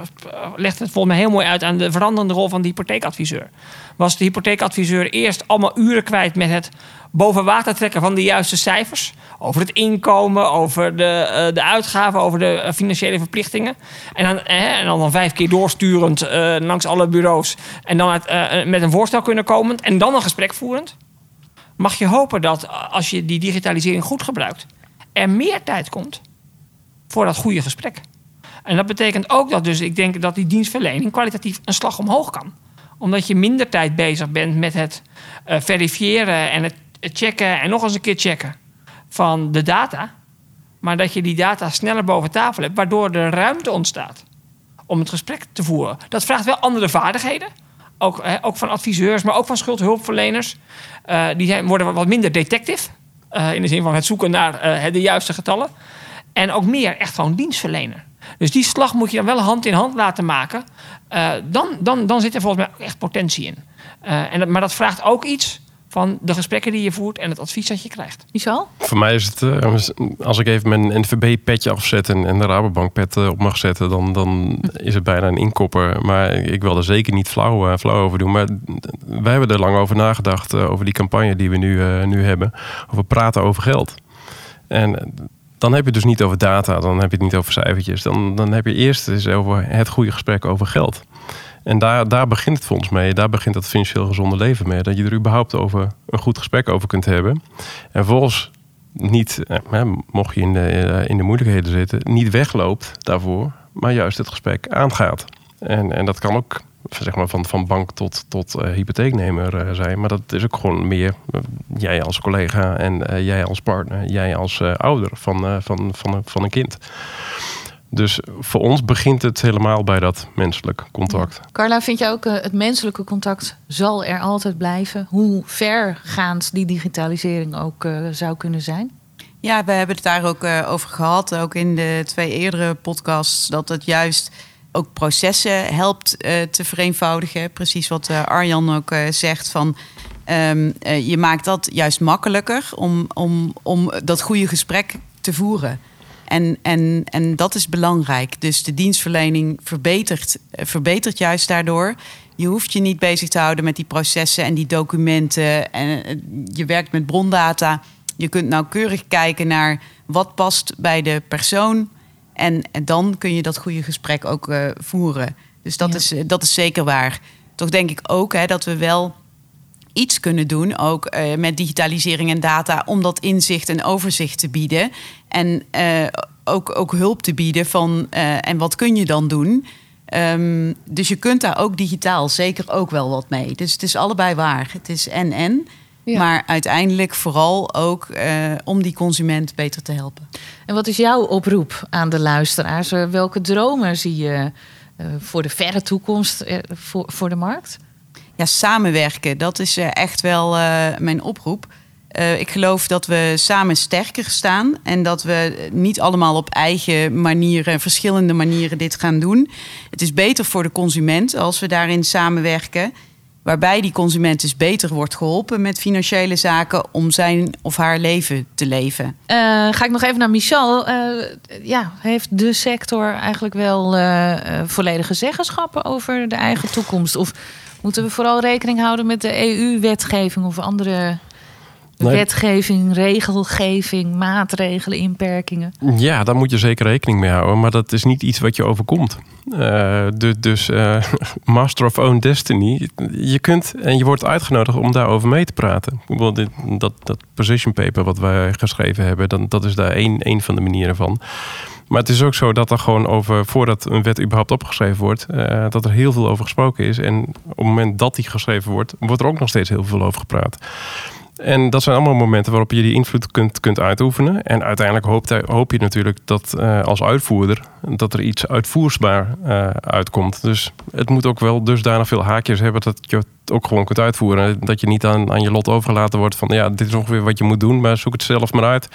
S2: legt het volgens mij heel mooi uit aan de veranderende rol van de hypotheekadviseur. Was de hypotheekadviseur eerst allemaal uren kwijt met het boven water trekken van de juiste cijfers? Over het inkomen, over de, uh, de uitgaven, over de uh, financiële verplichtingen. En dan, en dan, dan vijf keer doorsturend langs alle bureaus. En dan met een voorstel kunnen komen. En dan een gesprek voerend. Mag je hopen dat als je die digitalisering goed gebruikt, er meer tijd komt voor dat goede gesprek. En dat betekent ook dat dus ik denk dat die dienstverlening kwalitatief een slag omhoog kan. Omdat je minder tijd bezig bent met het uh, verifiëren en het checken en nog eens een keer checken van de data. Maar dat je die data sneller boven tafel hebt, waardoor er ruimte ontstaat om het gesprek te voeren. Dat vraagt wel andere vaardigheden. Ook, eh, ook van adviseurs, maar ook van schuldhulpverleners. Uh, die zijn, worden wat minder detective. Uh, in de zin van het zoeken naar de juiste getallen. En ook meer echt gewoon dienstverlener. Dus die slag moet je dan wel hand in hand laten maken. Uh, dan, dan, dan zit er volgens mij echt potentie in. Uh, en dat, maar dat vraagt ook iets van de gesprekken die je voert en het advies dat je krijgt.
S1: Michel?
S3: Voor mij is het, uh, als ik even mijn NVB-petje afzet en, en de Rabobank-pet op mag zetten, dan, dan is het bijna een inkopper. Maar ik wil er zeker niet flauw, flauw over doen. Maar wij hebben er lang over nagedacht, over die campagne die we nu, nu hebben. Over praten over geld. En dan heb je het dus niet over data, dan heb je het niet over cijfertjes. Dan, dan heb je eerst eens over het goede gesprek over geld. En daar, daar begint het ons mee. Daar begint dat financieel gezonde leven mee. Dat je er überhaupt over een goed gesprek over kunt hebben. En vervolgens niet, eh, mocht je in de, eh, in de moeilijkheden zitten, niet wegloopt daarvoor, maar juist het gesprek aangaat. En, en dat kan ook zeg maar van, van bank tot, tot uh, hypotheeknemer uh, zijn. Maar dat is ook gewoon meer uh, jij als collega en jij als partner, jij als ouder van, van, van, van een kind. Dus voor ons begint het helemaal bij dat menselijk contact.
S1: Carla, vind je ook het menselijke contact zal er altijd blijven? Hoe vergaand die digitalisering ook zou kunnen zijn?
S4: Ja, we hebben het daar ook over gehad, ook in de twee eerdere podcasts, dat het juist ook processen helpt uh, te vereenvoudigen. Precies wat uh, Arjan ook uh, zegt van. Um, je maakt dat juist makkelijker om, om, om dat goede gesprek te voeren. En, en, en dat is belangrijk. Dus de dienstverlening verbetert, verbetert juist daardoor. Je hoeft je niet bezig te houden met die processen en die documenten. En je werkt met brondata. Je kunt nauwkeurig kijken naar wat past bij de persoon en, en dan kun je dat goede gesprek ook uh, voeren. Dus dat, is, dat is zeker waar. Toch denk ik ook hè, dat we wel iets kunnen doen, ook uh, met digitalisering en data, om dat inzicht en overzicht te bieden. En uh, ook, ook hulp te bieden van en wat kun je dan doen. Um, dus je kunt daar ook digitaal zeker ook wel wat mee. Dus het is allebei waar. Het is en en. Maar uiteindelijk vooral ook uh, om die consument beter te helpen.
S1: En wat is jouw oproep aan de luisteraars? Eh, welke dromen zie je uh, voor de verre toekomst voor, voor de markt?
S4: Ja, samenwerken, dat is echt wel mijn oproep. ik geloof dat we samen sterker staan en dat we niet allemaal op eigen manieren, verschillende manieren dit gaan doen. Het is beter voor de consument als we daarin samenwerken waarbij die consument dus beter wordt geholpen met financiële zaken om zijn of haar leven te leven.
S1: Uh, ga ik nog even naar Michel. Uh, ja, heeft de sector eigenlijk wel uh, volledige zeggenschappen over de eigen toekomst? Of moeten we vooral rekening houden met de EU-wetgeving of andere Wetgeving, regelgeving, maatregelen, inperkingen.
S3: Ja, daar moet je zeker rekening mee houden. Maar dat is niet iets wat je overkomt. Uh, dus uh, master of own destiny. Je kunt en je wordt uitgenodigd om daarover mee te praten. Dat, dat position paper wat wij geschreven hebben, dat, dat is daar één, één van de manieren van. Maar het is ook zo dat er gewoon over, voordat een wet überhaupt opgeschreven wordt, uh, dat er heel veel over gesproken is. En op het moment dat die geschreven wordt, wordt er ook nog steeds heel veel over gepraat. En dat zijn allemaal momenten waarop je die invloed kunt, kunt uitoefenen. En uiteindelijk hoop, je natuurlijk dat uh, als uitvoerder dat er iets uitvoersbaar uh, uitkomt. Dus het moet ook wel dusdanig veel haakjes hebben dat je het ook gewoon kunt uitvoeren. Dat je niet aan, aan je lot overgelaten wordt van ja, dit is ongeveer wat je moet doen, maar zoek het zelf maar uit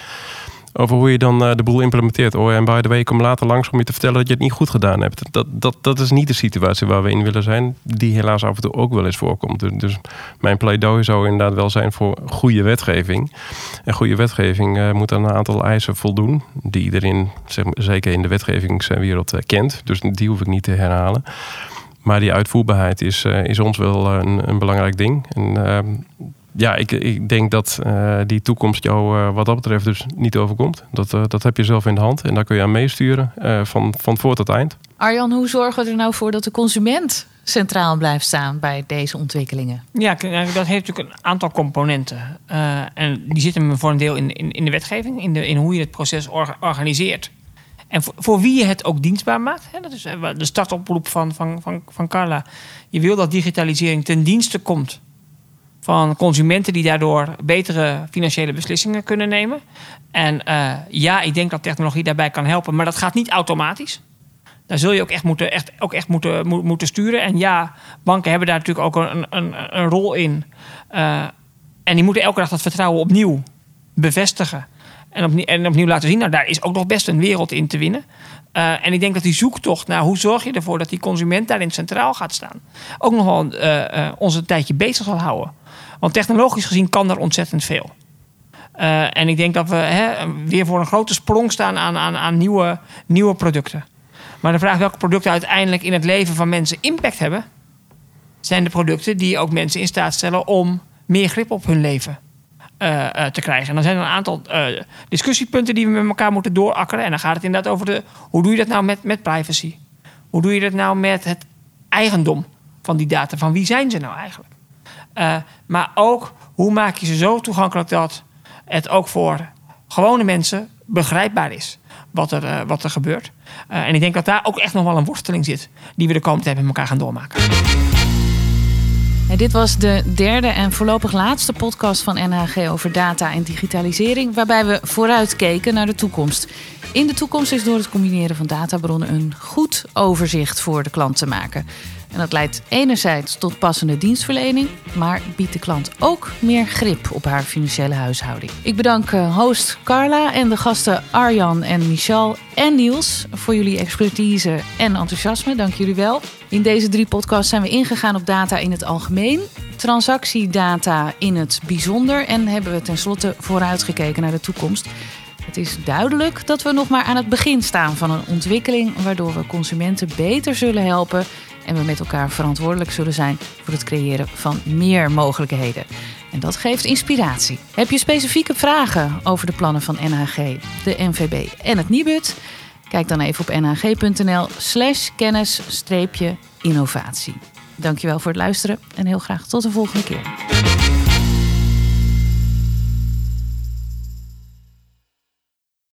S3: over hoe je dan uh, de boel implementeert. Oh, en by the way, kom later langs om je te vertellen dat je het niet goed gedaan hebt. Dat, dat, dat is niet de situatie waar we in willen zijn, die helaas af en toe ook wel eens voorkomt. Dus, dus mijn pleidooi zou inderdaad wel zijn voor goede wetgeving. En goede wetgeving uh, moet aan een aantal eisen voldoen, die iedereen, zeg zeker in de wetgevingswereld, uh, kent. Dus die hoef ik niet te herhalen. Maar die uitvoerbaarheid is, is ons wel een, een belangrijk ding. En ehm, ja, ik, ik denk dat uh, die toekomst jou uh, wat dat betreft dus niet overkomt. Dat, uh, dat heb je zelf in de hand en daar kun je aan meesturen van, van voor tot eind.
S1: Arjan, hoe zorgen we er nou voor dat de consument centraal blijft staan bij deze ontwikkelingen?
S2: Ja, dat heeft natuurlijk een aantal componenten. en die zitten voor een deel in, in, in de wetgeving, in, de, in hoe je het proces organiseert. En voor, voor, wie je het ook dienstbaar maakt. Hè, dat is de startoproep van, van, van, van Carla. Je wil dat digitalisering ten dienste komt van consumenten die daardoor betere financiële beslissingen kunnen nemen. En uh, ja, ik denk dat technologie daarbij kan helpen, maar dat gaat niet automatisch. Daar zul je ook echt moeten, echt, ook echt moeten, moeten sturen. En ja, banken hebben daar natuurlijk ook een, een, een rol in. Uh, en die moeten elke dag dat vertrouwen opnieuw bevestigen. En opnieuw, en opnieuw laten zien, nou daar is ook nog best een wereld in te winnen. Uh, en ik denk dat die zoektocht naar hoe zorg je ervoor dat die consument daarin centraal gaat staan, ook nog wel ons een tijdje bezig zal houden. Want technologisch gezien kan er ontzettend veel. Uh, en ik denk dat we hè, weer voor een grote sprong staan aan, aan, aan nieuwe, nieuwe producten. Maar de vraag welke producten uiteindelijk in het leven van mensen impact hebben, zijn de producten die ook mensen in staat stellen om meer grip op hun leven uh, uh, te krijgen. En dan zijn er een aantal discussiepunten die we met elkaar moeten doorakkeren. En dan gaat het inderdaad over de, hoe doe je dat nou met, met privacy? Hoe doe je dat nou met het eigendom van die data? Van wie zijn ze nou eigenlijk? Maar ook hoe maak je ze zo toegankelijk dat het ook voor gewone mensen begrijpbaar is wat er, uh, wat er gebeurt. Uh, en ik denk dat daar ook echt nog wel een worsteling zit die we de komende tijd met elkaar gaan doormaken.
S1: En dit was de derde en voorlopig laatste podcast van NHG over data en digitalisering, waarbij we vooruitkeken naar de toekomst. In de toekomst is door het combineren van databronnen een goed overzicht voor de klant te maken. En dat leidt enerzijds tot passende dienstverlening, maar biedt de klant ook meer grip op haar financiële huishouding. Ik bedank host Carla en de gasten Arjan en Michal en Niels voor jullie expertise en enthousiasme. Dank jullie wel. In deze drie podcasts zijn we ingegaan op data in het algemeen, transactiedata in het bijzonder en hebben we tenslotte vooruitgekeken naar de toekomst. Het is duidelijk dat we nog maar aan het begin staan van een ontwikkeling waardoor we consumenten beter zullen helpen en we met elkaar verantwoordelijk zullen zijn voor het creëren van meer mogelijkheden. En dat geeft inspiratie. Heb je specifieke vragen over de plannen van NHG, de NVB en het Nibud? Kijk dan even op nhg.nl/slash kennis-innovatie. Dankjewel voor het luisteren en heel graag tot de volgende keer.